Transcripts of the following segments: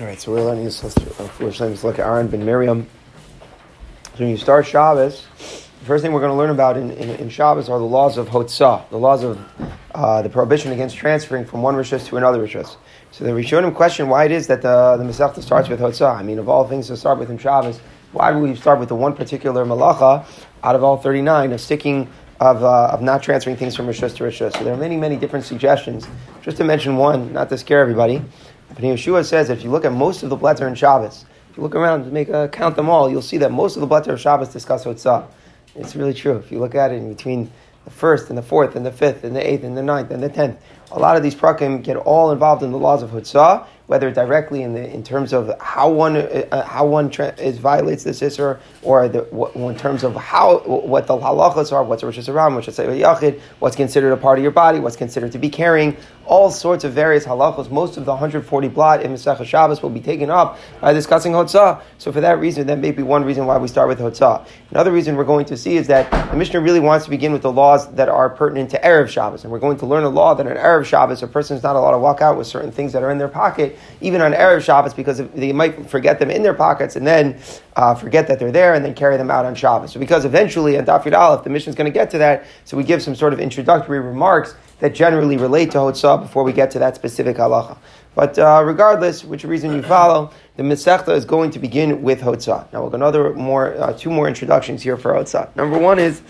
All right, so we're learning this foolish language. Look at Aaron ben Miriam. So when you start Shabbos, the first thing we're going to learn about in, in, in Shabbos are the laws of Hotzah, the laws of uh, the prohibition against transferring from one Rishus to another Rishus. So the Rishonim question why it is that the, the Masechta starts with Hotzah. I mean, of all things to start with in Shabbos, why would we start with the one particular malacha out of all 39 of sticking of, uh, of not transferring things from Rishus to Rishus? So there are many, many different suggestions. Just to mention one, not to scare everybody. But Yeshua says that if you look at most of the blätter in Shabbos, if you look around and make a, count them all, you'll see that most of the blätter of Shabbos discuss Hotzah. It's really true. If you look at it in between the first and the fourth and the fifth and the eighth and the ninth and the tenth, a lot of these prakim get all involved in the laws of Hotzah, whether directly in the in terms of how one uh, how one tra- is violates this sisser, or the, in terms of how what the halachas are, what's a rishis aram, what's a yachid, what's considered a part of your body, what's considered to be carrying, all sorts of various halachos. Most of the 140 blot in Masechah Shabbos will be taken up by discussing Hotzah. So for that reason, that may be one reason why we start with Hotzah. Another reason we're going to see is that the Mishnah really wants to begin with the laws that are pertinent to Erev Shabbos. And we're going to learn a law that on Erev Shabbos, a person is not allowed to walk out with certain things that are in their pocket, even on Erev Shabbos, because they might forget them in their pockets and then uh, forget that they're there and then carry them out on Shabbos. So because eventually on Daf Yud the Mishnah is going to get to that, so we give some sort of introductory remarks that generally relate to Hotzah before we get to that specific halacha. But uh, regardless, which reason you follow, the Masechta is going to begin with Hotzah. Now we'll go another more, uh, two more introductions here for Hotzah. Number one is,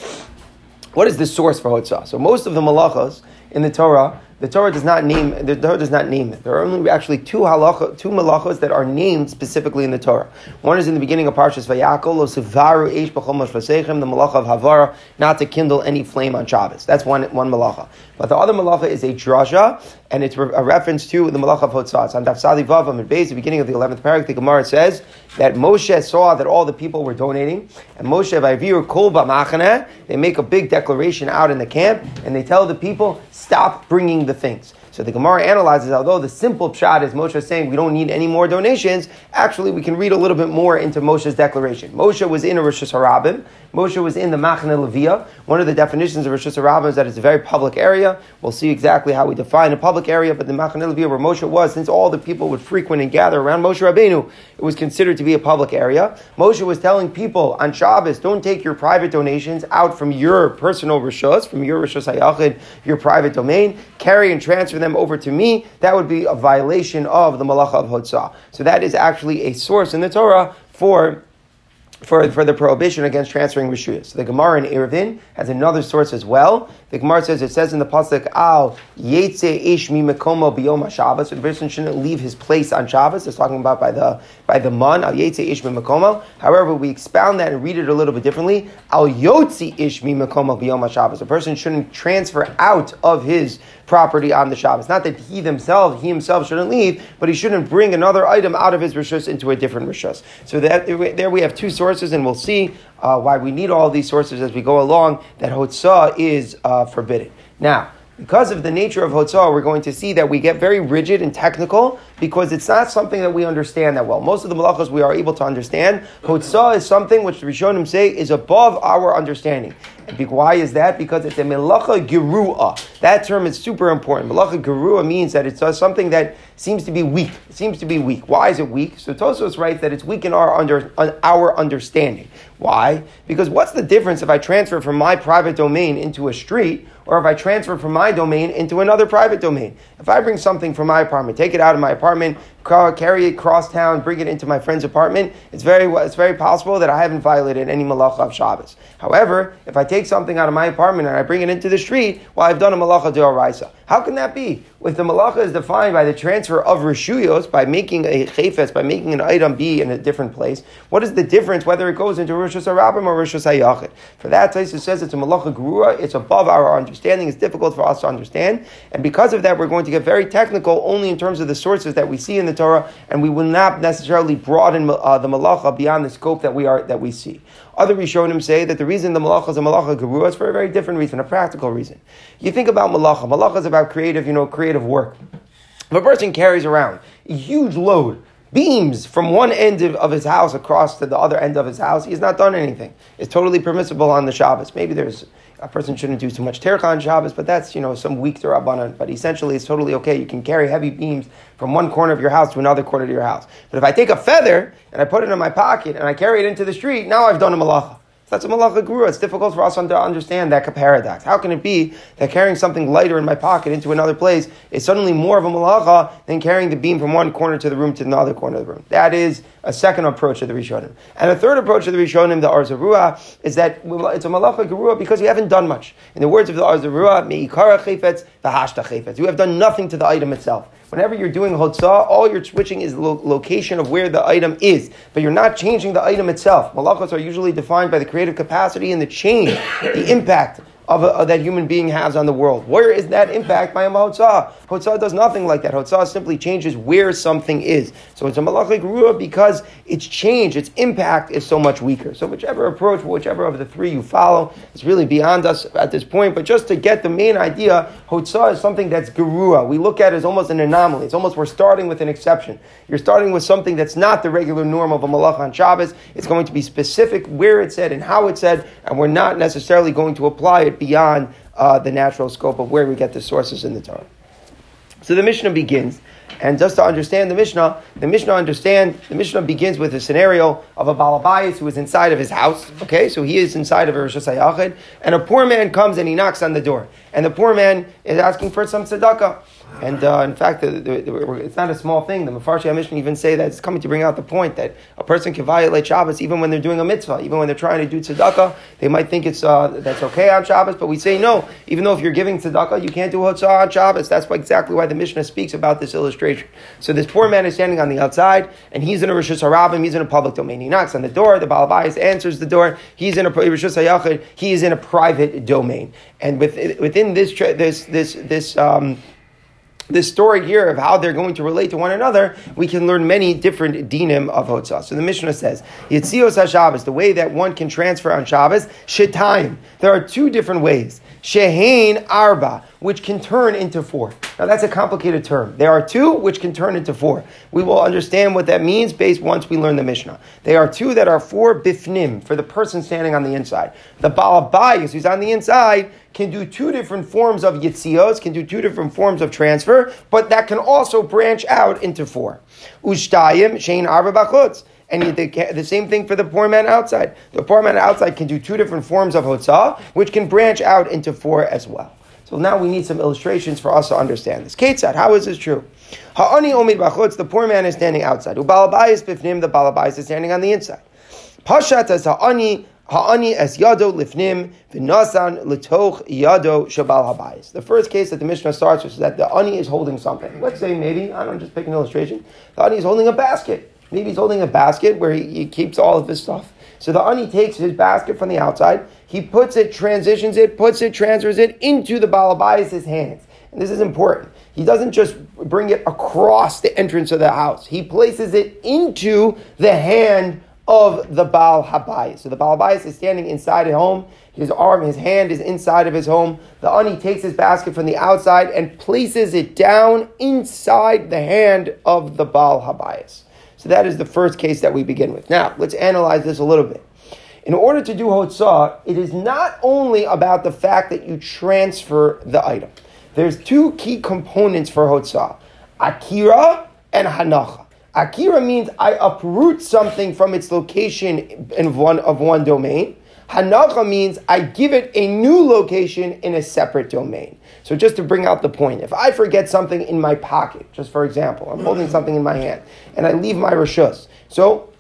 what is the source for Hotzah? So most of the malachas in the Torah the Torah does not name the Torah does not name it. There are only actually two halacha, two malachos that are named specifically in the Torah. One is in the beginning of Parshas Vayakol, Osivaru Eish B'chol the malacha of Havara, not to kindle any flame on Shabbos. That's one one malacha. But the other malacha is a drasha, and it's a reference to the malacha of Hotzah. On Daf Sadi Vavam and Beis, the beginning of the eleventh parak, the Gemara says that Moshe saw that all the people were donating, and Moshe Vayviru Kol B'Machaneh, they make a big declaration out in the camp, and they tell the people stop bringing the things. So the Gemara analyzes, although the simple pshat is Moshe saying we don't need any more donations, actually we can read a little bit more into Moshe's declaration. Moshe was in a Rishus Harabim. Moshe was in the Machane Levia. One of the definitions of Rishus Harabim is that it's a very public area. We'll see exactly how we define a public area, but the Machane Levia where Moshe was, since all the people would frequent and gather around Moshe Rabbeinu, it was considered to be a public area. Moshe was telling people on Shabbos, don't take your private donations out from your personal Rishos, from your Rishos Hayachid, your private domain, carry and transfer them over to me. That would be a violation of the Malacha of Hotzah. So that is actually a source in the Torah for for, for the prohibition against transferring rishuyas. So the Gemara in Eruvin has another source as well. The Gemara says it says in the pasuk Al Yetze Ish Mi Mekomo Biyom Shabbos. So the person shouldn't leave his place on Shabbos. It's talking about by the by the man Al Yetze Ish Mi Mekomo. However, we expound that and read it a little bit differently. Al Yotzi Ish Mi Mekomo Biyom Shabbos. A person shouldn't transfer out of his property on the Shabbos. Not that he himself he himself shouldn't leave, but he shouldn't bring another item out of his rishus into a different rishus. So that there we have two sources, and we'll see uh, why we need all these sources as we go along. That hotzah is uh, forbidden. Now because of the nature of Hotzah, we're going to see that we get very rigid and technical because it's not something that we understand that well. Most of the malachas we are able to understand. Hotzah is something which the Rishonim say is above our understanding. Why is that? Because it's a melacha gerua. That term is super important. Melacha gerua means that it's uh, something that seems to be weak. It seems to be weak. Why is it weak? So Tosfos writes that it's weak in our, under, our understanding. Why? Because what's the difference if I transfer from my private domain into a street or if I transfer from my domain into another private domain. If I bring something from my apartment, take it out of my apartment, carry it cross town, bring it into my friend's apartment, it's very, it's very possible that I haven't violated any malacha of Shabbos. However, if I take something out of my apartment and I bring it into the street, well, I've done a malacha de How can that be? If the malacha is defined by the transfer of rishuyos, by making a chayfetz, by making an item be in a different place, what is the difference whether it goes into Rosh Hashanah or Rosh Hashanah? For that, Taisa says it's a malacha grua, it's above our understanding, it's difficult for us to understand, and because of that, we're going to get very technical only in terms of the sources that we see in the Torah, and we will not necessarily broaden uh, the malacha beyond the scope that we are that we see. Other Rishonim say that the reason the malacha is a malacha gerua is for a very different reason, a practical reason. You think about malacha. Malacha is about creative, you know, creative work. If a person carries around a huge load, beams from one end of, his house across to the other end of his house, he has not done anything. It's totally permissible on the Shabbos. Maybe there's a person shouldn't do too much tercha on Shabbos, but that's you know some weak rabbanon. But essentially, it's totally okay. You can carry heavy beams from one corner of your house to another corner of your house. But if I take a feather and I put it in my pocket and I carry it into the street, now I've done a malacha. That's a malacha gerua. It's difficult for us to understand that paradox. How can it be that carrying something lighter in my pocket into another place is suddenly more of a malacha than carrying the beam from one corner to the room to another corner of the room? That is a second approach of the Rishonim. And a third approach of the Rishonim, the Ohr Zarua, is that it's a malacha gerua because you haven't done much. In the words of the Ohr Zarua. You have done nothing to the item itself. Whenever you're doing hotzah, all you're switching is the lo- location of where the item is, but you're not changing the item itself. Malachos are usually defined by the creative capacity and the change, the impact of, a, of, that human being has on the world. Where is that impact by a Hotzah? Hotzah does nothing like that. Hotzah simply changes where something is. So it's a malacha gerua because its change, its impact is so much weaker. So whichever approach, whichever of the three you follow, is really beyond us at this point. But just to get the main idea, Hotzah is something that's Gerua. We look at it as almost an anomaly. It's almost we're starting with an exception. You're starting with something that's not the regular norm of a Malach on Shabbos. It's going to be specific where it's said and how it's said, and we're not necessarily going to apply it beyond uh, the natural scope of where we get the sources in the Torah. So the Mishnah begins, and just to understand the Mishnah, the Mishnah understand the Mishnah begins with a scenario of a balabayas who is inside of his house. Okay, so he is inside of a Rosh and a poor man comes and he knocks on the door, and the poor man is asking for some tzedakah. And uh, in fact, the, the, the, it's not a small thing. The Mefarshi Mishnah even say that it's coming to bring out the point that a person can violate Shabbos even when they're doing a mitzvah, even when they're trying to do tzedakah. They might think it's uh, that's okay on Shabbos, but we say no. Even though if you're giving tzedakah, you can't do hotzah on Shabbos. That's exactly why the Mishnah speaks about this illustration. So this poor man is standing on the outside, and he's in a Rishus Harabim, he's in a public domain. He knocks on the door, the Balabais answers the door, he's in a Rosh Hashanah, he is in a private domain. And within this, this, this, this, um, story here of how they're going to relate to one another, we can learn many different dinim of Hotzah. So the Mishnah says, Yitzios HaShabbos, the way that one can transfer on Shabbos, Shetayim. There are two different ways. Shehain Arba, which can turn into four. Now that's a complicated term. There are two which can turn into four. We will understand what that means based once we learn the Mishnah. They are two that are four bifnim, for the person standing on the inside. The Balabayas, who's on the inside, can do two different forms of yitzios, can do two different forms of transfer, but that can also branch out into four. Ushtayim, Shein Arba Bachutz. And the, the, same thing for the poor man outside. The poor man outside can do two different forms of hotzah, which can branch out into four as well. So now we need some illustrations for us to understand this. Ketzad, how is this true? Ha'ani omid bachutz, the poor man is standing outside. Ubalabayis bifnim, the balabayis is standing on the inside. Pashat as ha'ani Ha'ani es yado lifnim v'nasan letoch yado shabal habayis. The first case that the Mishnah starts with is that the ani is holding something. Let's say maybe, I don't know, just pick an illustration. The ani is holding a basket. Maybe he's holding a basket where he, he keeps all of his stuff. So the ani takes his basket from the outside, he puts it, transitions it, puts it, transfers it into the balabayas' hands. And this is important. He doesn't just bring it across the entrance of the house. He places it into the hand of the Baal Habayis. So the Baal Habayis is standing inside his home. His arm, his hand is inside of his home. The Ani takes his basket from the outside and places it down inside the hand of the Baal Habayis. So that is the first case that we begin with. Now, let's analyze this a little bit. In order to do Hotzah, it is not only about the fact that you transfer the item. There's two key components for Hotzah Akira and Hanacha. Akira means I uproot something from its location in one of one domain. Hanacha means I give it a new location in a separate domain. So just to bring out the point, if I forget something in my pocket, just for example, I'm holding something in my hand and I leave my rishus. So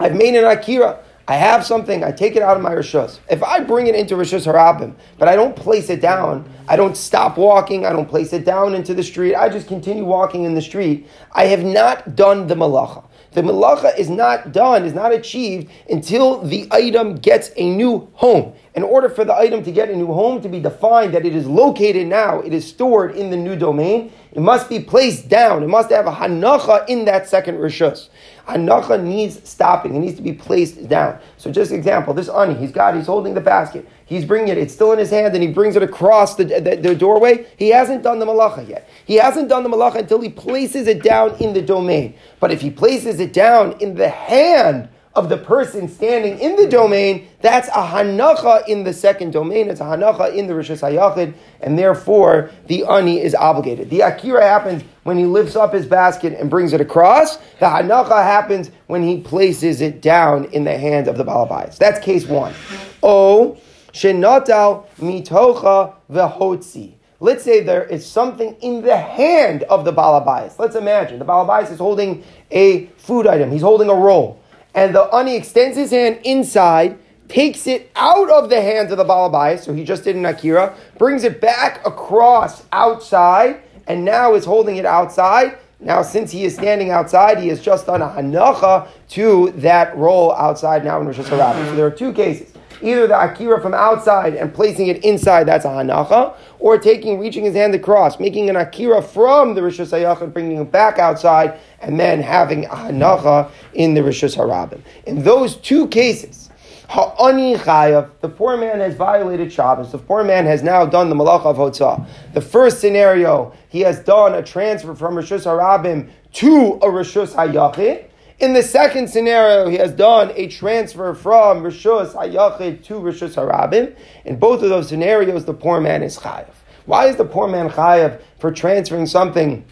I've made an akira. I have something, I take it out of my rishus. If I bring it into rishus harabim, but I don't place it down, I don't stop walking, I don't place it down into the street, I just continue walking in the street, I have not done the malacha. The malacha is not done, is not achieved until the item gets a new home. in order for the item to get a new home, to be defined that it is located now, it is stored in the new domain, it must be placed down. It must have a hanacha in that second rishus. Hanacha needs stopping. It needs to be placed down. So just example, this ani, he's got, he's holding the basket. He's bringing it, it's still in his hand, and he brings it across the, the, the doorway. He hasn't done the malacha yet. He hasn't done the malacha until he places it down in the domain. But if he places it down in the hand of the person standing in the domain, that's a hanacha in the second domain. It's a hanacha in the Rishas HaYachid, and therefore the ani is obligated. The akira happens when he lifts up his basket and brings it across. The hanacha happens when he places it down in the hand of the balabais. That's case one. O shenatal mitocha vehotzi. Let's say there is something in the hand of the balabais. Let's imagine the balabais is holding a food item. He's holding a roll and the ani extends his hand inside, takes it out of the hands of the balabai, so he just did an akira, brings it back across outside, and now is holding it outside. Now, since he is standing outside, he has just done a hanacha to that roll outside now in Rishus Harabim. So there are two cases either the akira from outside and placing it inside, that's a hanacha, or taking, reaching his hand across, making an akira from the rishus hayachid, bringing it back outside, and then having a hanacha in the rishus harabim. In those two cases, chayav, the poor man has violated Shabbos. The poor man has now done the malach of Hotzah. The first scenario, he has done a transfer from Rishus Harabim to a Rishus Hayachid. In the second scenario, he has done a transfer from Rishus Hayachid to Rishus Harabim. In both of those scenarios, the poor man is chayav. Why is the poor man chayav for transferring something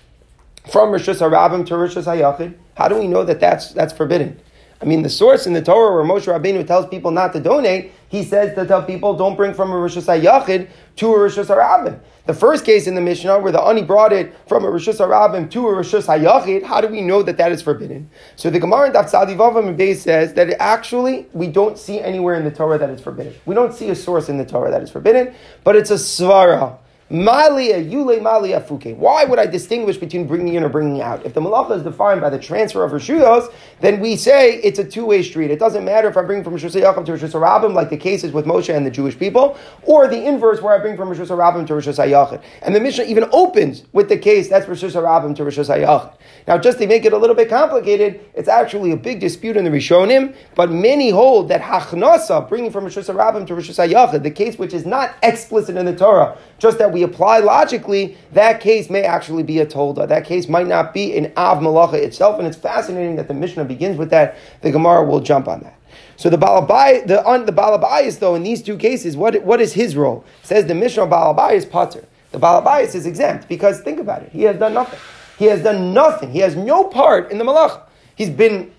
from Rishus Harabim to Rishus Hayachid? How do we know that that's, that's forbidden? I mean, the source in the Torah where Moshe Rabbeinu tells people not to donate, he says to tell people don't bring from a Rishus Hayachid to a Rishus Harabim. The first case in the Mishnah where the Ani brought it from a Rishus Harabim to a Rishus Hayachid, how do we know that that is forbidden? So the Gemara in Daf Tzadivavam and says that actually we don't see anywhere in the Torah that it's forbidden. We don't see a source in the Torah that is forbidden, but it's a svara. Malia, yule malia fuke. Why would I distinguish between bringing in or bringing out? If the malacha is defined by the transfer of rishuyos, then we say it's a two-way street. It doesn't matter if I bring from Rishus Yachim to Rishus Harabim, like the cases with Moshe and the Jewish people, or the inverse where I bring from Rishus Harabim to Rishus Hayachid. And the Mishnah even opens with the case that's Rishus Harabim to Rishus Hayachid. Now, just to make it a little bit complicated, it's actually a big dispute in the Rishonim, but many hold that Hachnasa, bringing from Rishus Harabim to Rishus Hayachid, the case which is not explicit in the Torah, just that we we apply logically, that case may actually be a tolda. That case might not be an av malacha itself, and it's fascinating that the Mishnah begins with that. The Gemara will jump on that. So the balabai, the on the balabayis though in these two cases, what what is his role? Says the Mishnah balabai is pater. The balabayis is exempt because think about it, he has done nothing. He has done nothing. He has no part in the malacha. He's been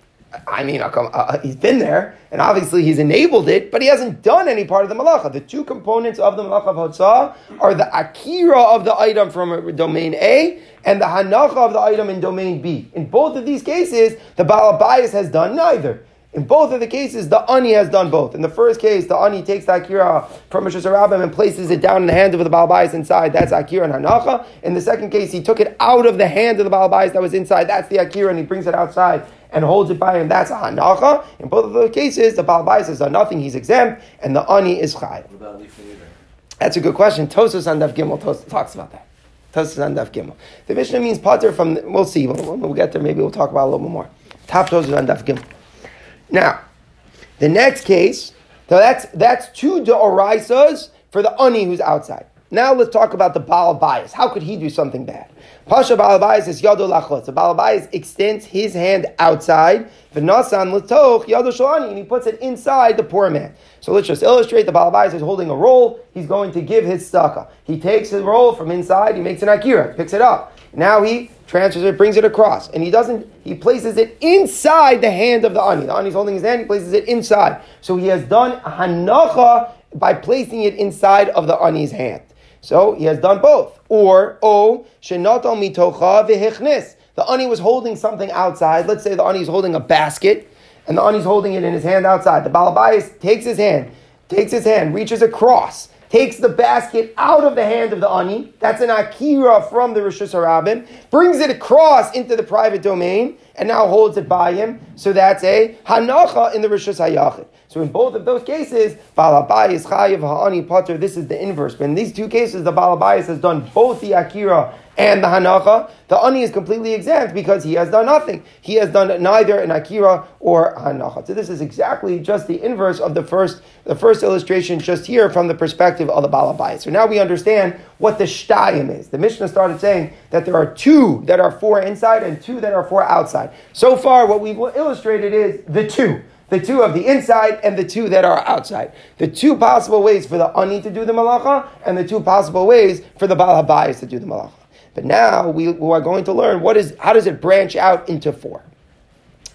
I mean, uh, he's been there, and obviously he's enabled it, but he hasn't done any part of the malacha. The two components of the malacha of Hotzah are the akira of the item from domain A and the hanacha of the item in domain B. In both of these cases, the balabayas has done neither. In both of the cases, the ani has done both. In the first case, the ani takes the akira from Rishus Harabim and places it down in the hand of the balabais inside. That's akira and hanacha. In the second case, he took it out of the hand of the balabais that was inside. That's the akira, and he brings it outside and holds it by him, that's a hanacha. In both of those cases, the Baal has done nothing, he's exempt, and the ani is chai. That's a good question. Tosfos on Daf Gimel talks about that. Tosfos on Daf Gimel. The Mishnah means pater from, the, we'll see, we'll, we'll, get there, maybe we'll talk about a little bit more. Top Tosfos on Daf Gimel. Now, the next case, so that's, that's two deoraisas for the ani who's outside. Now let's talk about the Baal Bayis. How could he do something bad? Pasha Baal Balabais is Yado Lachot. So Baal Balabais extends his hand outside, V'nasan L'toch Yado Shalani, and he puts it inside the poor man. So let's just illustrate the Baal Balabais is holding a roll. He's going to give his staka. He takes the roll from inside, he makes an akira, picks it up. Now he transfers it, brings it across, and he doesn't, he places it inside the hand of the ani. The ani's holding his hand, he places it inside. So he has done hanacha by placing it inside of the ani's hand. So he has done both. Or, O, shenatal mitocha v'hichnis. The ani was holding something outside. Let's say the ani is holding a basket, and the ani is holding it in his hand outside. The balabayas takes his hand, takes his hand, reaches across, takes the basket out of the hand of the ani. That's an akira from the Rishus Harabim. Brings it across into the private domain and now holds it by him. So that's a hanacha in the Rishus Hayachid. So in both of those cases, Balabayas Chayiv Ha'ani Potter, this is the inverse. But in these two cases, the Balabayas has done both the Akira and the Hanacha. The Ani is completely exempt because he has done nothing. He has done neither an Akira or Hanacha. So this is exactly just the inverse of the first, the first illustration just here from the perspective of the Balabayas. So now we understand what the Shtayim is. The Mishnah started saying that there are two that are four inside and two that are four outside. So far, what we've illustrated is the two the two of the inside and the two that are outside. The two possible ways for the ani to do the malacha and the two possible ways for the bal to do the malacha. But now we, we are going to learn what is how does it branch out into four.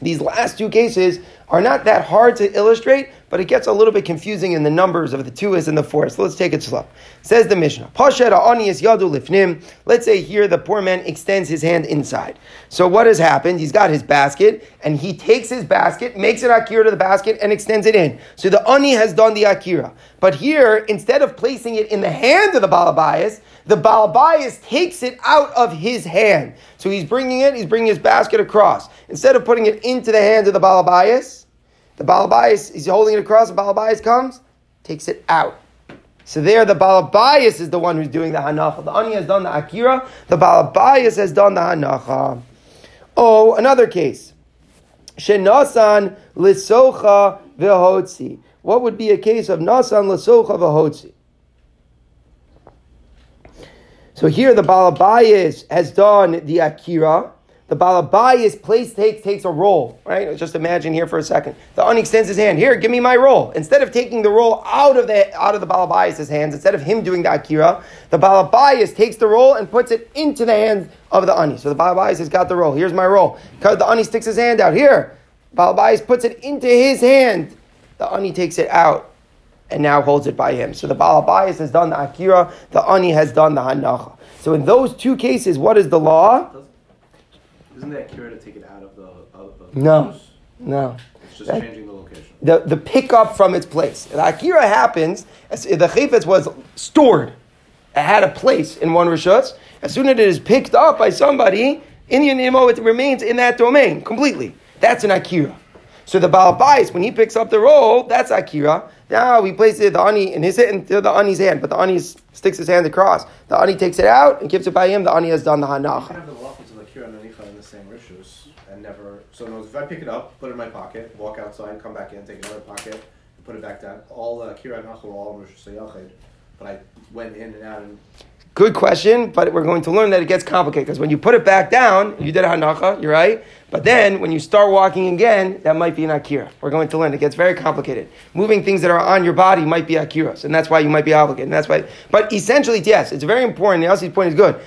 These last two cases are not that hard to illustrate, but it gets a little bit confusing in the numbers of the two is and the four. So let's take it slow. Says the Mishnah. yadu lifnim. Let's say here the poor man extends his hand inside. So what has happened? He's got his basket and he takes his basket, makes an akira to the basket, and extends it in. So the ani has done the akira. But here, instead of placing it in the hand of the balabayas, the balabayas takes it out of his hand. So he's bringing it, he's bringing his basket across. Instead of putting it into the hand of the balabayas, the balabayas, he's holding it across, the balabayas comes, takes it out. So there, the balabayas is the one who's doing the hanacha. The ani has done the akira, the balabayas has done the hanacha. Oh, another case. Shenasan lisocha v'hotzi. What would be a case of nasan lisocha v'hotzi? So here the Balabayas has done the Akira. The Balabayas place takes takes a roll, right? Just imagine here for a second. The Ani extends his hand. Here, give me my roll. Instead of taking the roll out of the out of the Balabayas' hands, instead of him doing the Akira, the Balabayas takes the roll and puts it into the hands of the Ani. So the Balabayas has got the roll. Here's my roll. The Ani sticks his hand out. Here, Balabayas puts it into his hand. The Ani takes it out and now holds it by him. So the Balabayas has done the Akira, the Ani has done the Hanacha. So in those two cases, what is the law? Isn't the Akira to take it out of the, of the No, house? no. It's just that, changing the location. The, the pickup from its place. The Akira happens, as the Chayfetz was stored. It had a place in one Rishus. As soon as it is picked up by somebody, in Indian Imo, it remains in that domain completely. That's an Akira. So the Baal Bais, when he picks up the roll, that's Akira. Now he places the ani in his into the ani's hand, but the ani sticks his hand across. The ani takes it out and gives it by him. The ani has done the hanach. In same rishus and never. So if I pick it up, put it in my pocket, walk outside, come back in, take another pocket, put it back down. All uh, Akira and all in rishus yachid, but I went in and out and Good question, but we're going to learn that it gets complicated because when you put it back down, you did a hanacha, you're right. But then when you start walking again, that might be an akira. We're going to learn it gets very complicated. Moving things that are on your body might be akiras, and that's why you might be obligated. And that's why. But essentially, yes, it's very important. The Yossi point is good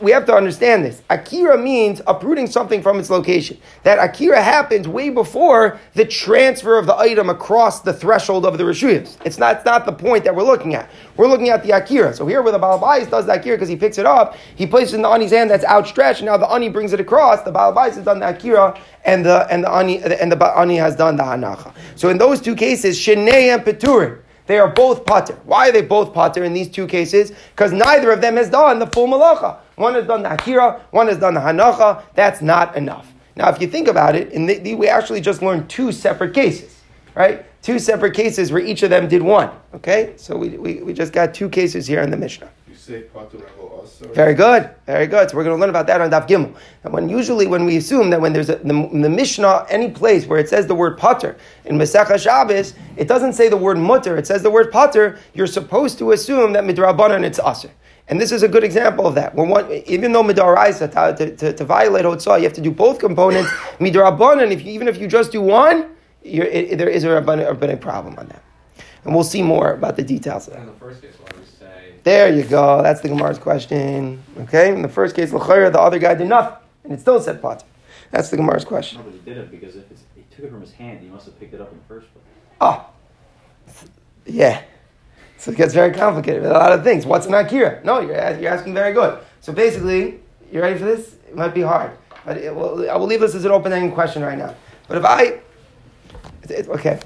we have to understand this. Akira means uprooting something from its location. That Akira happens way before the transfer of the item across the threshold of the Rishuyas. It's not, it's not the point that we're looking at. We're looking at the Akira. So here where the Balabais does the Akira because he picks it up, he places it in the Ani's hand that's outstretched, and now the Ani brings it across. The Balabais has done the Akira, and the, and the, Ani, and the Ani has done the Hanacha. So in those two cases, Shinei and Peturin, they are both pater. Why are they both pater in these two cases? Because neither of them has done the full malacha. One has done the akira, one has done the hanacha. That's not enough. Now, if you think about it, in the, the, we actually just learned two separate cases, right? Two separate cases where each of them did one. Okay, so we, we, we just got two cases here in the Mishnah. Very good, very good. So we're going to learn about that on Daf Gimel. And when usually when we assume that when there's a, the, the Mishnah any place where it says the word Pater in Masechah Shabbos, it doesn't say the word Mutter. It says the word Pater. You're supposed to assume that midrabanan it's aser. And this is a good example of that. When one, even though midaraisa to, to, to, violate hotzah, you have to do both components. Midrabanan, if you, even if you just do one, it, there is a rabbinic problem on that. And we'll see more about the details of that. There you go. That's the Gemara's question. Okay? In the first case, L'chayra, the other guy did nothing. And it still said pot. That's the Gemara's question. No, but he did it because if he took it from his hand, he must have picked it up in the first place. Oh. Yeah. So it gets very complicated with a lot of things. What's an Akira? No, you're, you're asking very good. So basically, you ready for this? It might be hard. But it, well, I will leave this as an open-ended question right now. But if I... It, it, okay.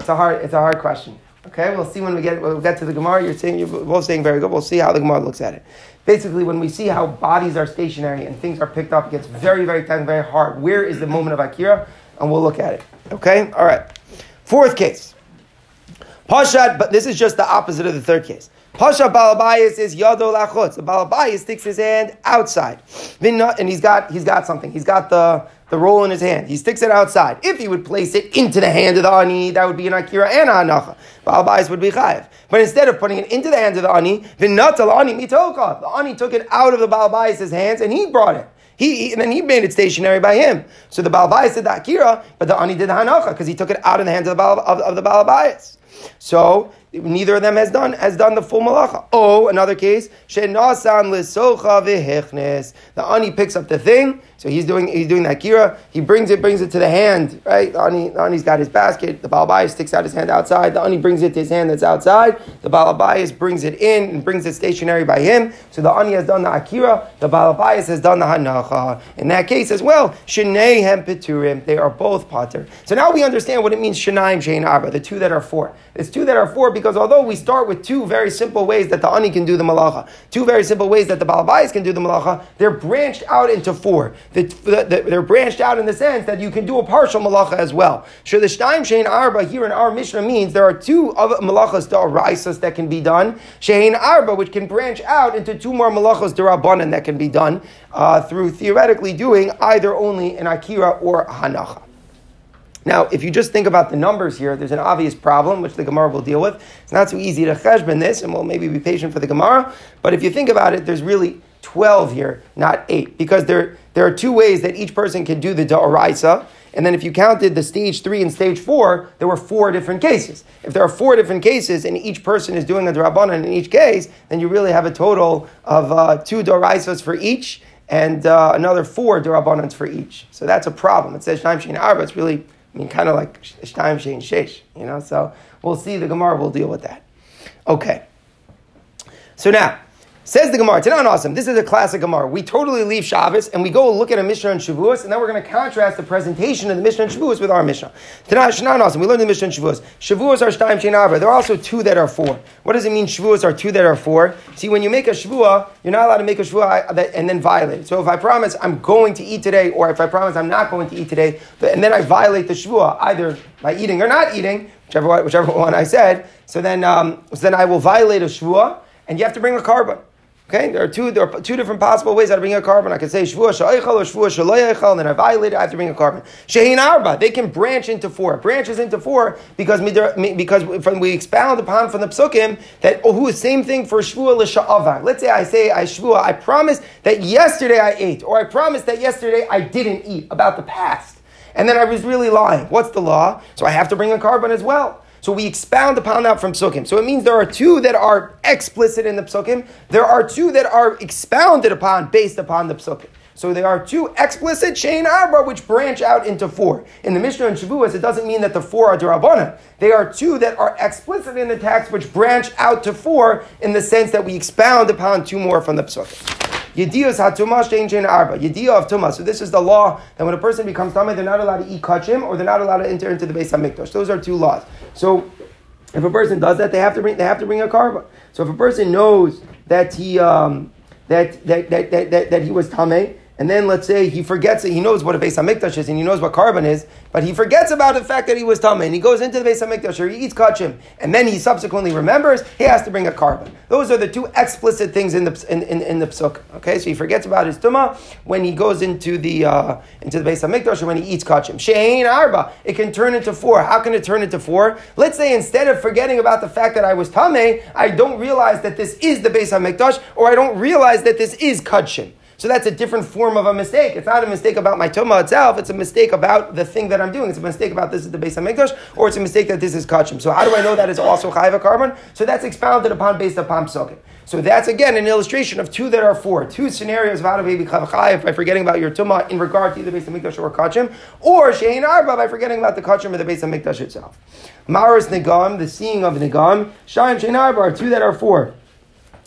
It's a hard, it's a hard question. Okay, we'll see when we get we'll get to the Gemara. You're saying you're both saying very good. We'll see how the Gemara looks at it. Basically, when we see how bodies are stationary and things are picked up, it gets very, very tight very hard. Where is the moment of Akira? And we'll look at it. Okay? All right. Fourth case. Pashat, but this is just the opposite of the third case. Pasha Balabayas is Yado Lachutz. The Balabayas sticks his hand outside. And he's got he's got something. He's got the, the roll in his hand. He sticks it outside. If he would place it into the hand of the Ani, that would be an Akira and an Anacha. Balabayas would be Chayiv. But instead of putting it into the hand of the Ani, Vinatal Ani Mitoka. The Ani took it out of the Balabayas' hands and he brought it. He, and then he made it stationary by him. So the Balabais did the Akira, but the Ani did the Hanacha because he took it out of the hands of the, Bal, of, of the. So neither of them has done has done the full malacha. Oh, another case, shenasan lisocha v'hechnes. The ani picks up the thing, so he's doing he's doing the akira. He brings it brings it to the hand, right? The ani the ani's got his basket. The balabayas sticks out his hand outside. The ani brings it to his hand that's outside. The balabayas brings it in and brings it stationary by him. So the ani has done the akira. The balabayas has done the hanacha. In that case as well, sheneihem peturim. They are both pater. So now we understand what it means shenaim shein arba. The two that are four. It's two that are four because although we start with two very simple ways that the ani can do the malacha, two very simple ways that the balabayas can do the malacha, they're branched out into four. The, the, the, they're branched out in the sense that you can do a partial malacha as well. Sure, the shtaim shein arba here in our Mishnah means there are two other malachas da'araisas that can be done. Shein arba, which can branch out into two more malachas da'rabanan that can be done uh, through theoretically doing either only an akira or hanacha. Now, if you just think about the numbers here, there's an obvious problem, which the Gemara will deal with. It's not so easy to cheshbon this, and we'll maybe be patient for the Gemara. But if you think about it, there's really 12 here, not 8, because there, there are two ways that each person can do the da'araisa. And then if you counted the stage 3 and stage 4, there were four different cases. If there are four different cases and each person is doing a darabanan in each case, then you really have a total of uh, two daraisas for each and uh, another four darabanans for each. So that's a problem. It says Shaim Shin Arba, it's really I mean, kind of like Shtaim Shein Shesh, you know? So we'll see. The Gemara will deal with that. Okay. So now, Says the Gemara, Tanan hasam. This is a classic Gemara. We totally leave Shabbos and we go look at a Mishnah and Shavuos, and then we're going to contrast the presentation of the Mishnah and Shavuos with our Mishnah. Tanan hasam. We learned the Mishnah and Shavuos. Shavuos are Shtaim Shein There are also two that are four. What does it mean Shavuos are two that are four? See, when you make a Shavua, you're not allowed to make a Shavua and then violate it. So if I promise I'm going to eat today, or if I promise I'm not going to eat today, and then I violate the Shavua, either by eating or not eating, whichever, whichever one I said, so then, um, so then I will violate a Shavua, and you have to bring a korban. Okay, there are two there are two different possible ways how to bring a korban. I can say shvua sha'eichel or shvua shaloyeichel, and then I violate. I have to bring a korban. Shehin arba, they can branch into four. It branches into four because because from, we expound upon from the psukim that oh, same thing for shvua l'sha'avar. Let's say I say I shvua, I promise that yesterday I ate, or I promise that yesterday I didn't eat about the past, and then I was really lying. What's the law? So I have to bring a korban as well. So we expound upon that from psukim. So it means there are two that are explicit in the psukim. There are two that are expounded upon based upon the psukim. So there are two explicit chain arba which branch out into four. In the Mishnah and Shavuos, it doesn't mean that the four are derabana. They are two that are explicit in the text which branch out to four in the sense that we expound upon two more from the psukim. Yediyos hatuma shein arba. Yediyah of tuma. So this is the law that when a person becomes tamei, they're not allowed to eat kachim or they're not allowed to enter into the Beis Hamikdash. Those are two laws. So if a person does that, they have to bring they have to bring a korban. So if a person knows that he um, that, that, that, that, that, that he was tamei and then let's say he forgets it, he knows what a Beis Hamikdash is and he knows what korban is, but he forgets about the fact that he was Tameh and he goes into the Beis Hamikdash or he eats kachim and then he subsequently remembers, he has to bring a korban. Those are the two explicit things in the in, in, in the psuk. Okay, so he forgets about his tuma when he goes into the uh, into the Beis Hamikdash or when he eats kachim. Shein arba, it can turn into four. How can it turn into four? Let's say instead of forgetting about the fact that I was Tameh, I don't realize that this is the Beis Hamikdash or I don't realize that this is kachim. So that's a different form of a mistake. It's not a mistake about my tuma itself. It's a mistake about the thing that I'm doing. It's a mistake about this is the Beis Hamikdash, or it's a mistake that this is kachim. So how do I know that is also chayva korban? So that's expounded upon based upon psukim. So that's again an illustration of two that are four, two scenarios of how to be chayav by forgetting about your tuma in regard to either Beis Hamikdash or kachim, or shein arba by forgetting about the kachim or the Beis Hamikdash itself. Maris negam, the seeing of negam, shayin shein arba are two that are four.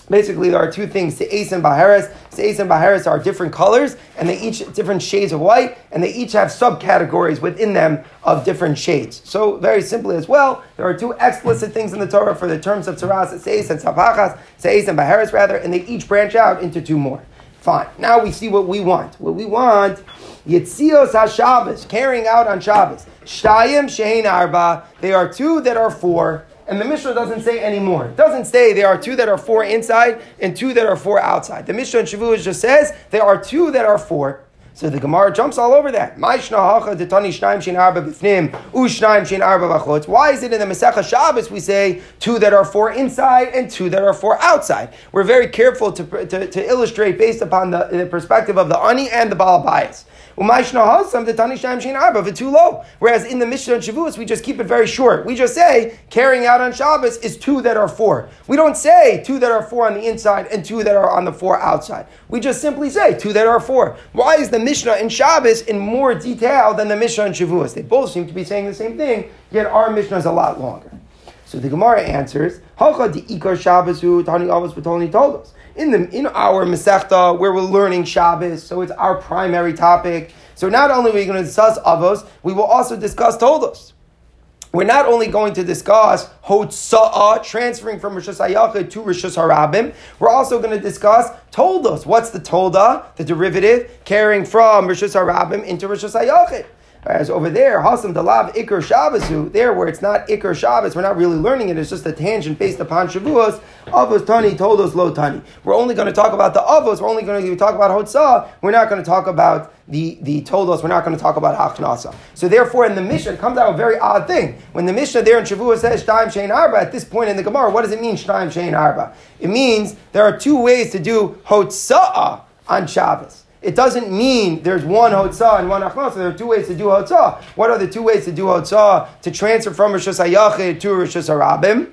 Basically, there are two things: Se'es and Baharis. Se'es and Baharis are different colors, and they each different shades of white, and they each have subcategories within them of different shades. So, very simply as well, there are two explicit things in the Torah for the terms of Tzaras, Se'es and Tzapachas, Se'es and Baharis rather, and they each branch out into two more. Fine. Now we see what we want. What we want, Yitzios HaShabbos, carrying out on Shabbos. Shtayim Shein Arba, they are two that are four. And the Mishnah doesn't say anymore. It doesn't say there are two that are four inside and two that are four outside. The Mishnah in Shavuot just says there are two that are four. So the Gemara jumps all over that. Why is it in the Masechah Shabbos we say two that are four inside and two that are four outside? We're very careful to, to, to illustrate based upon the, the, perspective of the Ani and the Baal Bayis. Whereas in the Mishnah and Shavuos, we just keep it very short. We just say carrying out on Shabbos is two that are four. We don't say two that are four on the inside and two that are on the four outside. We just simply say two that are four. Why is the Mishnah in Shabbos in more detail than the Mishnah in Shavuos? They both seem to be saying the same thing, yet our Mishnah is a lot longer. So the Gemara answers, Hacha di ikar Shabbasu tani avos b'tolni told us in the in our Masechta where we're learning Shabbos, so it's our primary topic. So not only are we going to discuss Avos, we will also discuss Toldos. We're not only going to discuss Hotza'ah, transferring from Rishus HaYachid to Rishus HaRabim, we're also going to discuss Toldos. What's the Tolda, the derivative, carrying from Rishus HaRabim into Rishus HaYachid? Whereas over there, Hasam Dalav Iker Shabbasu, there where it's not Iker Shabbos, we're not really learning it, it's just a tangent based upon Shavuos. Avos Tani told us Lo Tani. We're only going to talk about the Avos, we're only going to talk about Hotzah, we're not going to talk about the, the Toldos, we're not going to talk about Hachnasa. So therefore, in the Mishnah, comes out a very odd thing. When the Mishnah there in Shavuos says Shtaim Shein Arba, at this point in the Gemara, what does it mean Shtaim Shein Arba? It means there are two ways to do Hotzah on Shabbos. It doesn't mean there's one hotzah and one achnos. There are two ways to do hotzah. What are the two ways to do hotzah? To transfer from Rishus HaYachid to Rishus HaRabim.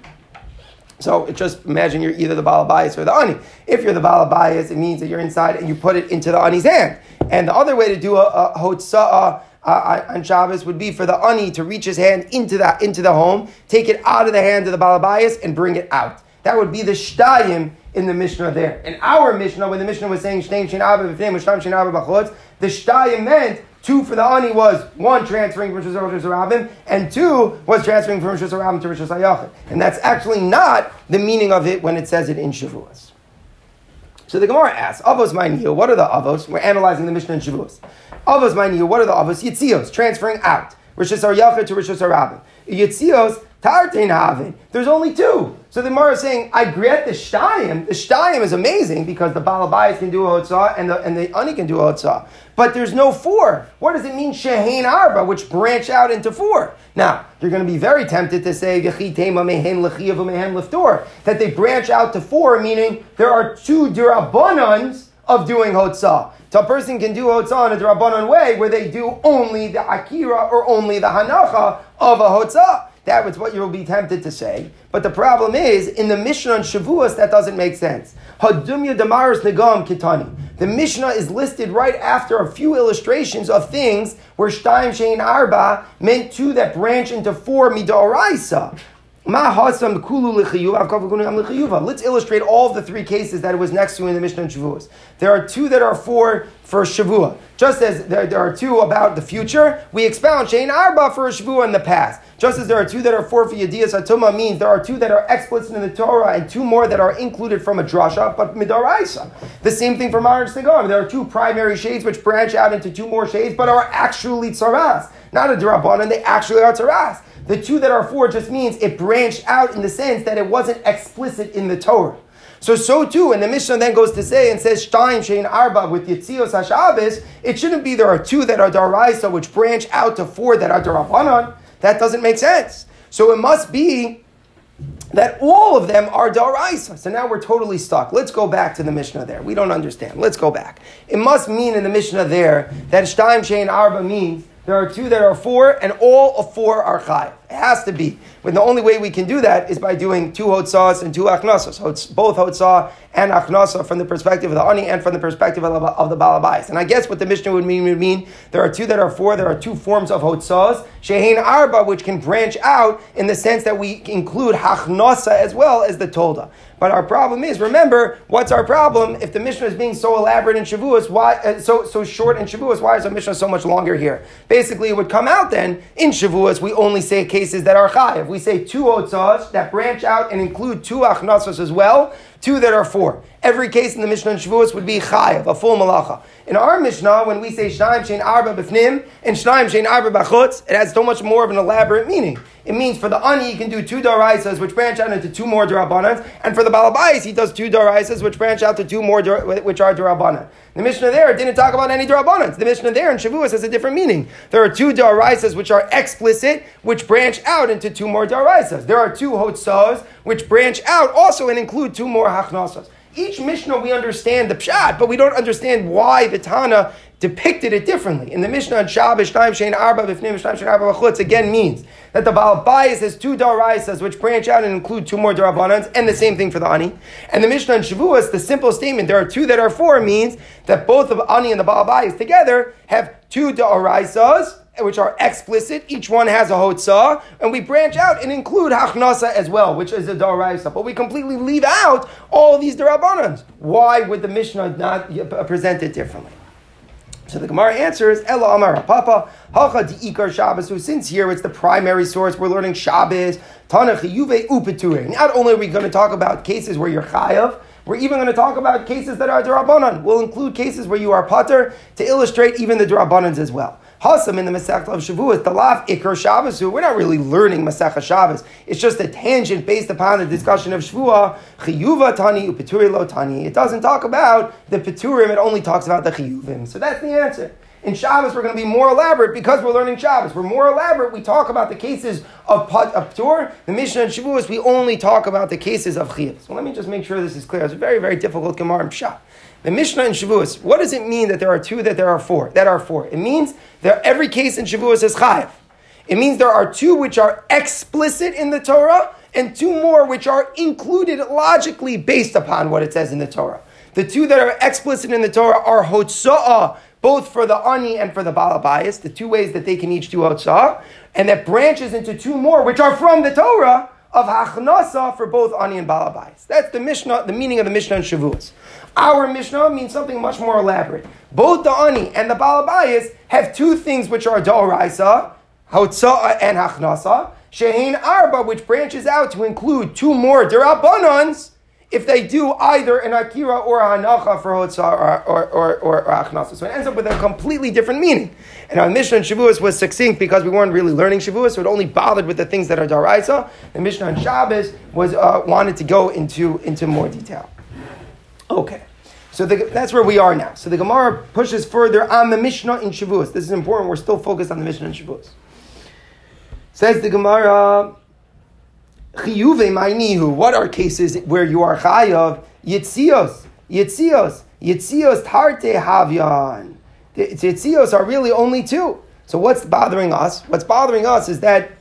So just imagine you're either the Balabayas or the Ani. If you're the Balabayas, it means that you're inside and you put it into the Ani's hand. And the other way to do a, a hotzah uh, on Shabbos would be for the Ani to reach his hand into the, into the home, take it out of the hand of the Balabayas and bring it out. That would be the Shtayim in the Mishnah there. In our Mishnah, when the Mishnah was saying Shtein Shin Abba V'fneim Shtam B'chutz, the Shtayim meant two for the Ani was one transferring from Rishus Rabim, and two was transferring from Rishus Rabim to Rishus Hayachid. And that's actually not the meaning of it when it says it in Shavuos. So the Gemara asks, Avos Ma'niyu, what are the Avos? We're analyzing the Mishnah in Shavuos. Avos Ma'niyu, what are the Avos? Yitzios, transferring out. Rishus Hayachid to Rishus Rabim. Yitzios. There's only two. So the Gemara is saying, I grant the Shtayim. The Shtayim is amazing because the Balabayas can do a Hotzah and the, and the Ani can do a Hotzah. But there's no four. What does it mean, Shehain Arba, which branch out into four? Now, you're going to be very tempted to say, that they branch out to four, meaning there are two Dirabbanans of doing Hotzah. So a person can do Hotzah in a Dirabbanan way where they do only the Akira or only the Hanacha of a Hotzah. That was what you'll be tempted to say. But the problem is, in the Mishnah on Shavuos, that doesn't make sense. Hadumya Damaris Negam Kitani. The Mishnah is listed right after a few illustrations of things where Shtaim Shein Arba meant two that branch into four Midoraisa. Let's illustrate all the three cases that it was next to in the Mishnah and Shavuos. There are two that are for for Shavua. Just as there, there, are two about the future, we expound Shein Arba for Shavua in the past. Just as there are two that are for for Yediyas Atuma means there are two that are explicit in the Torah and two more that are included from a drasha, but midaraisa. The same thing for Maris Negam. There are two primary shades which branch out into two more shades, but are actually tzaras. Not a and they actually are tzaras. The two that are four just means it branched out in the sense that it wasn't explicit in the Torah. So, so too, and the Mishnah then goes to say and says, Shtaim Shein Arba with Yitzios HaShabbos, it shouldn't be there are two that are Daraisa which branch out to four that are Darabanan. That doesn't make sense. So it must be that all of them are Daraisa. So now we're totally stuck. Let's go back to the Mishnah there. We don't understand. Let's go back. It must mean in the Mishnah there that Shtaim Shein Arba means there are two that are four, and all of four are Chayiv. It has to be. But the only way we can do that is by doing two hotzahs and two achnasas. Both hotzah and achnasa from the perspective of the ani and from the perspective of the, balabais. And I guess what the Mishnah would mean would mean there are two that are four. There are two forms of hotzahs. Shehein arba, which can branch out in the sense that we include hachnasa as well as the tolda. But our problem is, remember, what's our problem? If the Mishnah is being so elaborate in Shavuos, why uh, so so short in Shavuos? Why is the Mishnah so much longer here? Basically, it would come out then in Shavuos we only say cases that are chayiv. We say two otzahs that branch out and include two achnasas as well, two that are four. Every case in the Mishnah and Shavuos would be chayiv, a full malacha. In our Mishnah, when we say shnaim shein arba b'fnim and shnaim shein arba b'chutz, it has so much more of an elaborate meaning. It means for the ani, he can do two daraisas, which branch out into two more darabanans, and for the balabais, he does two daraisas, which branch out to two more, which are darabanan. The Mishnah there didn't talk about any darabanans. The Mishnah there in Shavuos has a different meaning. There are two daraisas which are explicit, which branch out into two more daraisas. There are two hotzahs, which branch out also and include two more hachnasas. Each Mishnah we understand the pshat, but we don't understand why the Tana depicted it differently. In the Mishnah on Shabbos, Shnaim Shein Arba B'fnim Shnaim Shein Arba B'chutz again means that the Baal Bayis has two Daraisas which branch out and include two more Darabanans, and the same thing for the Ani. And the Mishnah on Shavuos, the simple statement, there are two that are four, means that both the Ani and the Baal Bayis together have two Daraisas, which are explicit. Each one has a hotzah, and we branch out and include hachnasa as well, which is a daraisa. But we completely leave out all these darabanans. Why would the Mishnah not present it differently? So the Gemara answers, Ella Amar Papa, Hacha Ikar Shabbos. Since here it's the primary source, we're learning Shabbos, Tanach Yuve Upeture. Not only are we going to talk about cases where you're chayav, we're even going to talk about cases that are derabanan. We'll include cases where you are pater to illustrate even the derabanans as well. Hasam in the Masechta of Shavuos, the Lav Ikar Shabbos, we're not really learning Masechta Shabbos. It's just a tangent based upon the discussion of Shavua, Chiyuva Tani, Upeturi Lo Tani. It doesn't talk about the Peturim, it only talks about the Chiyuvim. So that's the answer. In Shabbos, we're going to be more elaborate because we're learning Shabbos. We're more elaborate. We talk about the cases of of Ptur. The Mishnah and Shavuos, we only talk about the cases of Chiyuv. So let me just make sure this is clear. It's a very, very difficult Gemara and Pshat. The Mishnah in Shavuos, what does it mean that there are two, that there are four? That are four. It means that every case in Shavuos is chayiv. It means there are two which are explicit in the Torah and two more which are included logically based upon what it says in the Torah. The two that are explicit in the Torah are hotza'ah, both for the ani and for the balabayas, the two ways that they can each do hotza'ah, and that branches into two more which are from the Torah of hachnasa for both ani and balabayas. That's the Mishnah, the meaning of the Mishnah in Shavuos. Our Mishnah means something much more elaborate. Both the Ani and the Balabayas have two things which are Da'oraisa, Hotza'a and Hachnasa, Shehin Arba, which branches out to include two more Dirabanans, if they do either an Akira or a Hanacha for Hotza or, or, or, or. So it ends up with a completely different meaning. And our Mishnah in Shavuos was succinct because we weren't really learning Shavuos, so it only bothered with the things that are Daraisa. The Mishnah on Shabbos was, uh, wanted to go into, into more detail. Okay. So the, that's where we are now. So the Gemara pushes further on the Mishnah in Shavuos. This is important. We're still focused on the Mishnah in Shavuos. Says the Gemara, Chiyuve ma'inihu. What are cases where you are chayav? Yitzios, yitzios, yitzios tarte havyan. Yitzios are really only two. So what's bothering us? What's bothering us is that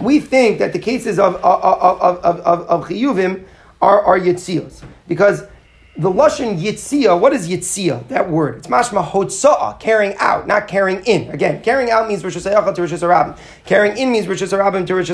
we think that the cases of of of of, of, of chiyuvim are are yitzios because the Lashon Yitzia, what is Yitzia? That word. It's mashma hotza'a, carrying out, not carrying in. Again, carrying out means Rosh Hashanah to Rosh. Carrying in means Rosh Hashanah to Rosh.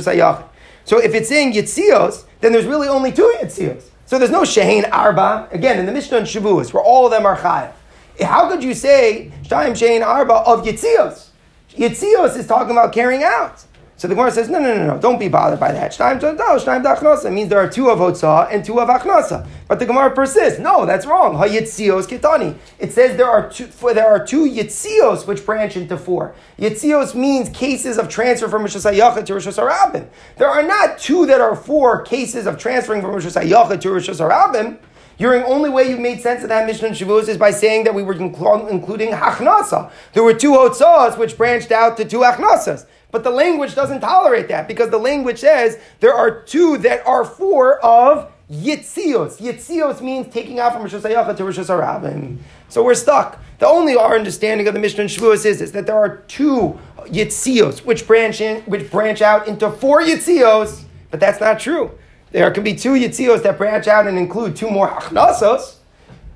So if it's saying Yitzios, then there's really only two Yitzios. So there's no Shehin Arba. Again, in the Mishnah and Shavuos, where all of them are Chayav. How could you say Shtayim Shehin Arba of Yitzios? Yitzios is talking about carrying out. So the Gemara says, no, no, no, no, don't be bothered by that. Shnaim Dachnasa means there are two of Hotzah and two of Achnasa. But the Gemara persists. No, that's wrong. Hayitzios Kitani. It says there are two, there are two Yitzios which branch into four. Yitzios means cases of transfer from Rosh Hashanah to Rosh Hashanah. There are not two that are four cases of transferring from Rosh Hashanah to Rosh Hashanah. Your only way you've made sense of that Mishnah in Shavuos is by saying that we were including Hachnasa. There were two Hotzahs which branched out to two Achnasas. But the language doesn't tolerate that because the language says there are two that are four of Yitzios. Yitzios means taking out from Rosh Hashanah to Rosh Hashanah. So we're stuck. The only our understanding of the Mishnah in Shavuos is, is that there are two yitzios, which branch in, which branch out into four yitzios, but that's not true. There can be two yitzios that branch out and include two more hachnasos.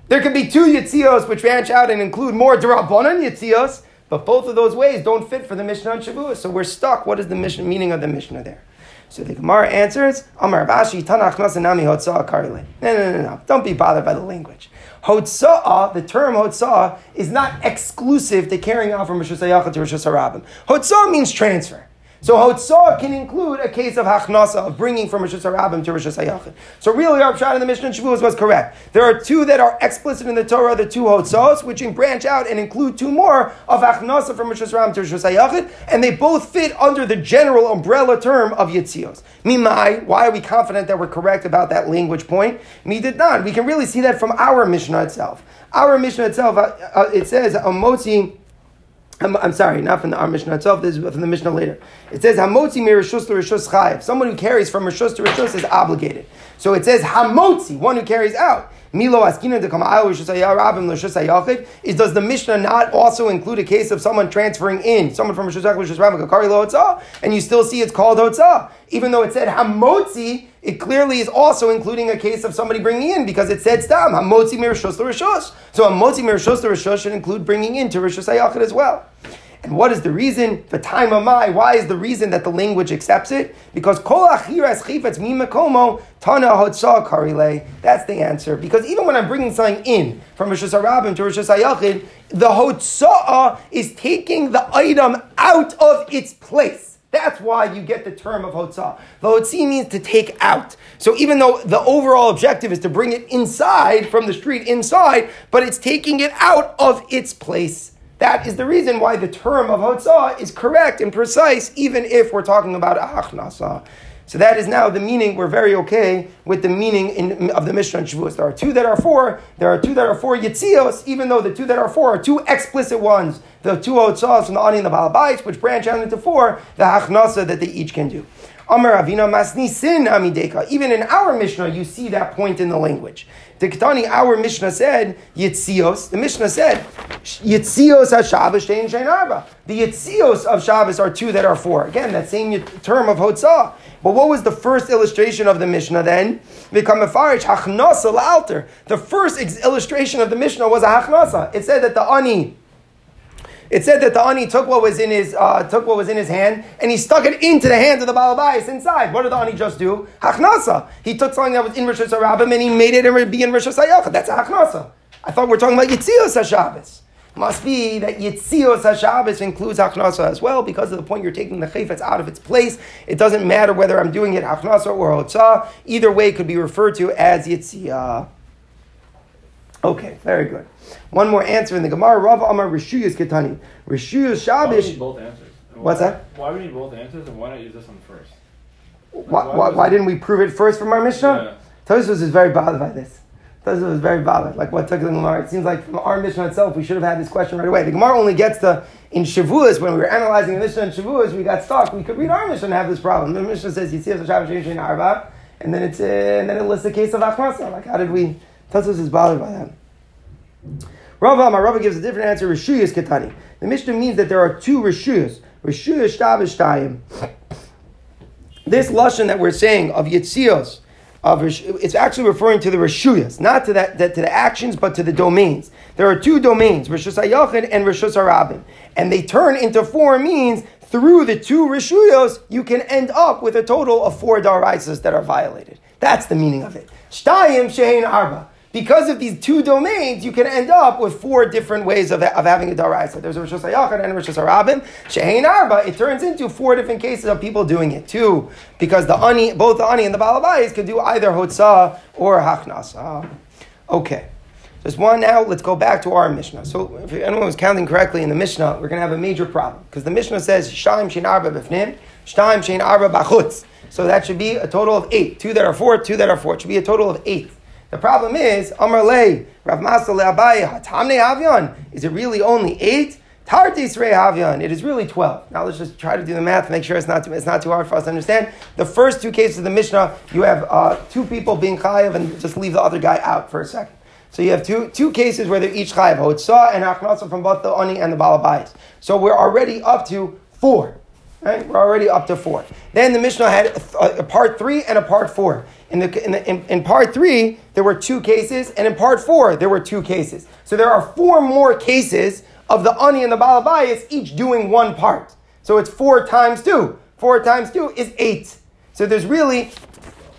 There can be two yitzios which branch out and include more derabanan yitzios, but both of those ways don't fit for the Mishnah on Shavuos. So we're stuck. What is the mission, meaning of the Mishnah there? So the Gemara answers, Amar Rav Ashi, Tanach Nasanami Hotzah Karile. No, no, no, no. Don't be bothered by the language. Hotzah, the term Hotzah, is not exclusive to carrying out from Rosh Hashanah to Rosh Hashanah. Hotzah means transfer. So Hotzah can include a case of Hachnasa, of bringing from Rosh Hashanah to Rosh Hashanah. So really our shot in the Mishnah Shavuos was correct. There are two that are explicit in the Torah, the two Hotzahs, which branch out and include two more of Hachnasa from Rosh Hashanah to Rosh Hashanah, and they both fit under the general umbrella term of Yitzios. Mimai, why are we confident that we're correct about that language point? Me did not. We can really see that from our Mishnah itself. Our Mishnah itself, uh, uh, it says, a Amotzi, I'm, I'm, sorry, not from the, our Mishnah itself. This is from the Mishnah later. It says Hamotzi mirishus to rishus chayiv. Someone who carries from rishus to rishus is obligated. So it says Hamotzi, one who carries out. Milo askina rabim is does the Mishnah not also include a case of someone transferring in someone from rishus rabim kakari lo and you still see it's called hotzah, even though it said Hamotzi. It clearly is also including a case of somebody bringing in because it said stam hamotzi mirishos to rishos. So hamotzi mirishos to rishos should include bringing in to rishos ayachid as well. And what is the reason? The time of my. Why is the reason that the language accepts it? Because kol achiras chifetz mimakomo tana hotzah karile. That's the answer. Because even when I'm bringing something in from Rosh Hashanah to Rosh Hashanah, the hotzah is taking the item out of its place. That's why you get the term of hotzah. The hotzi means to take out. So even though the overall objective is to bring it inside from the street inside, but it's taking it out of its place. That is the reason why the term of hotzah is correct and precise, even if we're talking about achnasa. So that is now the meaning. We're very okay with the meaning in, of the Mishnah and Shavuos. There are two that are four. There are two that are four Yitzios, even though the two that are four are two explicit ones. The two Hotzahs from the Ani and the Balabais, which branch out into four, the Hachnasa that they each can do. Amar Ravina Masni Sin Amideka. Even in our Mishnah, you see that point in the language. The Ketani, our Mishnah said, Yitzios. The Mishnah said, Yitzios HaShabbos Shein Shein Arba. The Yitzios of Shabbos are two that are four. Again, that same term of Hotzah. But what was the first illustration of the Mishnah then? The first illustration of the Mishnah was a Hachnasa. It said that the Ani it said that the ani took what was in his uh, took what was in his hand and he stuck it into the hands of the balabais inside. What did the ani just do? Hachnasa. He took something that was in Rosh Hashanah and he made it be in Rosh Hashanah. That's a hachnasa. I thought we are talking about Yitzios HaShabbos. Must be that Yitzios HaShabbos includes Hachnasa as well because of the point you're taking the chayfetz out of its place. It doesn't matter whether I'm doing it Hachnasa or Hotzah. Either way could be referred to as Yitziyah. Okay, very good. One more answer in the Gemara. Rava Amar Rishuyas Ketani. Rishuyas Shabbos. Why both answers? What's that? Why we need both answers, and why not use this one first? why, why, why, didn't we prove it first from our Mishnah? Yeah. Tosfos is very bothered by this. Tosfos was very bothered. Like what took the Gemara. It seems like from our Mishnah itself, we should have had this question right away. The Gemara only gets to in Shavuos when we were analyzing the Mishnah in Shavuos, we got stuck. We could read our Mishnah and have this problem. The Mishnah says "You see, Yitzios Shabbos Arba, and then it's uh, and then it lists the case of Achnasa. Like how did we? Tosfos is bothered by that. Rava Amar Rava gives a different answer. Rishuyas Ketani. The Mishnah means that there are two Rishuyas. Rishuyas Shtav This lashon that we're saying of Yitzios, of it's actually referring to the Rishuyas, not to that, that, to the actions, but to the domains. There are two domains, Rishus Hayachid and Rishus Harabim, and they turn into four means through the two Rishuyos, you can end up with a total of four daraisas that are violated. That's the meaning of it. Shtayim shein arba because of these two domains, you can end up with four different ways of, of having a daraisa. There's a Rosh Hashanah and a Rosh Hashanah. Shehein Arba, it turns into four different cases of people doing it too, because the ani, both the ani and the balabais could do either hotzah or hachnasa. Okay. Just one now, let's go back to our Mishnah. So, if anyone was counting correctly in the Mishnah, we're going to have a major problem. Because the Mishnah says, Shaim Shein Arba Bifnim, Shaim Shein Arba Bachutz. So that should be a total of eight. Two that are four, two that are four. It should be a total of eight. The problem is, Amar Rav Masna Abaye, Hatamne Havyan, is it really only eight? Tartis Re Havyan, it is really 12. Now let's just try to do the math, make sure it's not too, it's not too hard for us to understand. The first two cases of the Mishnah, you have uh, two people being chayav and just leave the other guy out for a second. So you have two, two cases where they're each chayav, Hotzah and Achnasa from both the Oni and the Balabais. So we're already up to four. Right? We're already up to four. Then the Mishnah had a, a part three and a part four. In, the, in, the, in, in part three, there were two cases, and in part four, there were two cases. So there are four more cases of the ani and the balabayas, each doing one part. So it's four times two. Four times two is eight. So there's really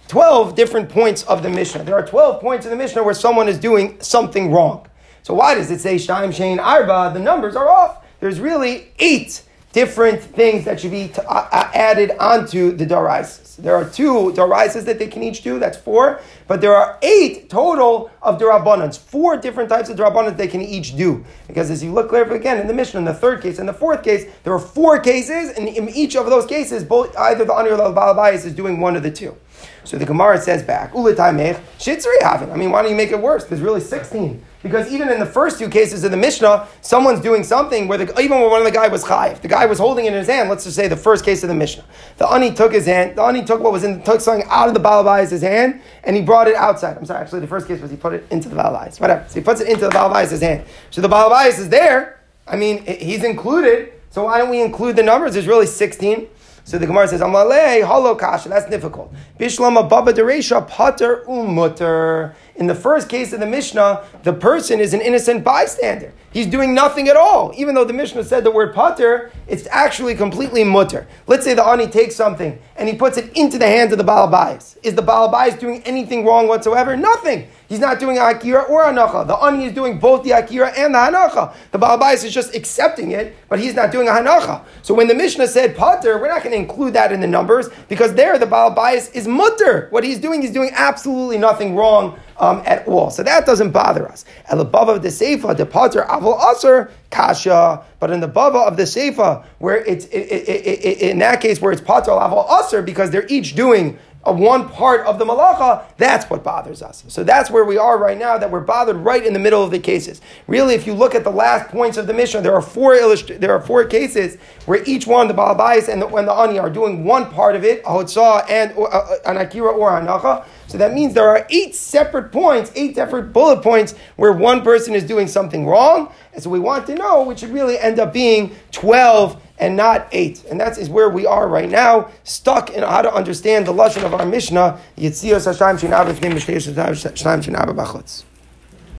12 different points of the Mishnah. There are 12 points in the Mishnah where someone is doing something wrong. So why does it say Shaim Shein Arba? The numbers are off. There's really eight different things that should be t- uh, uh, added onto the Daraisis. There are two Daraisis that they can each do, that's four, but there are eight total of Darabbanans, four different types of Darabbanans they can each do. Because as you look clearly again in the Mishnah, in the third case, and the fourth case, there are four cases, and in each of those cases, both either the Ani or the is doing one of the two. So the Gemara says back, Ulitamech, Shitzri Havin. I mean, why don't you make it worse? There's really 16. Because even in the first two cases of the Mishnah, someone's doing something where the, even when one of the guy was chayiv, the guy was holding it in his hand. Let's just say the first case of the Mishnah, the ani took his hand. The ani took what was in, took something out of the balabai's hand, and he brought it outside. I'm sorry, actually, the first case was he put it into the balabai's. Whatever. So he puts it into the balabai's hand. So the balabai's is there. I mean, he's included. So why don't we include the numbers? There's really 16. So the Gemara says, Amalei, holo kasha, that's difficult. Bishlam ababa deresha pater umutter. In the first case of the Mishnah, the person is an innocent bystander. He's doing nothing at all. Even though the Mishnah said the word pater, it's actually completely mutter. Let's say the ani takes something and he puts it into the hands of the balabais. Is the balabais doing anything wrong whatsoever? Nothing. He's not doing akira or hanacha. The ani is doing both the akira and the hanacha. The balabais is just accepting it, but he's not doing a hanacha. So when the Mishnah said pater, we're not going to include that in the numbers because there the balabais is mutter. What he's doing, he's doing absolutely nothing wrong um, at all. So that doesn't bother us. The bava of the seifa, the pater avol aser kasha. But in the bava of the seifa, where it's it, it, it, in that case where it's pater avol aser, because they're each doing a one part of the malacha, that's what bothers us. So that's where we are right now, that we're bothered right in the middle of the cases. Really, if you look at the last points of the Mishnah, there are four illust- there are four cases where each one, the balabais and the, and the ani, are doing one part of it, a hotzah and uh, uh, an akira or hanacha. So that means there are eight separate points, eight separate bullet points where one person is doing something wrong. And so we want to know, which should really end up being 12 and not eight. And that is where we are right now, stuck in how to understand the lesson of our Mishnah, Hashem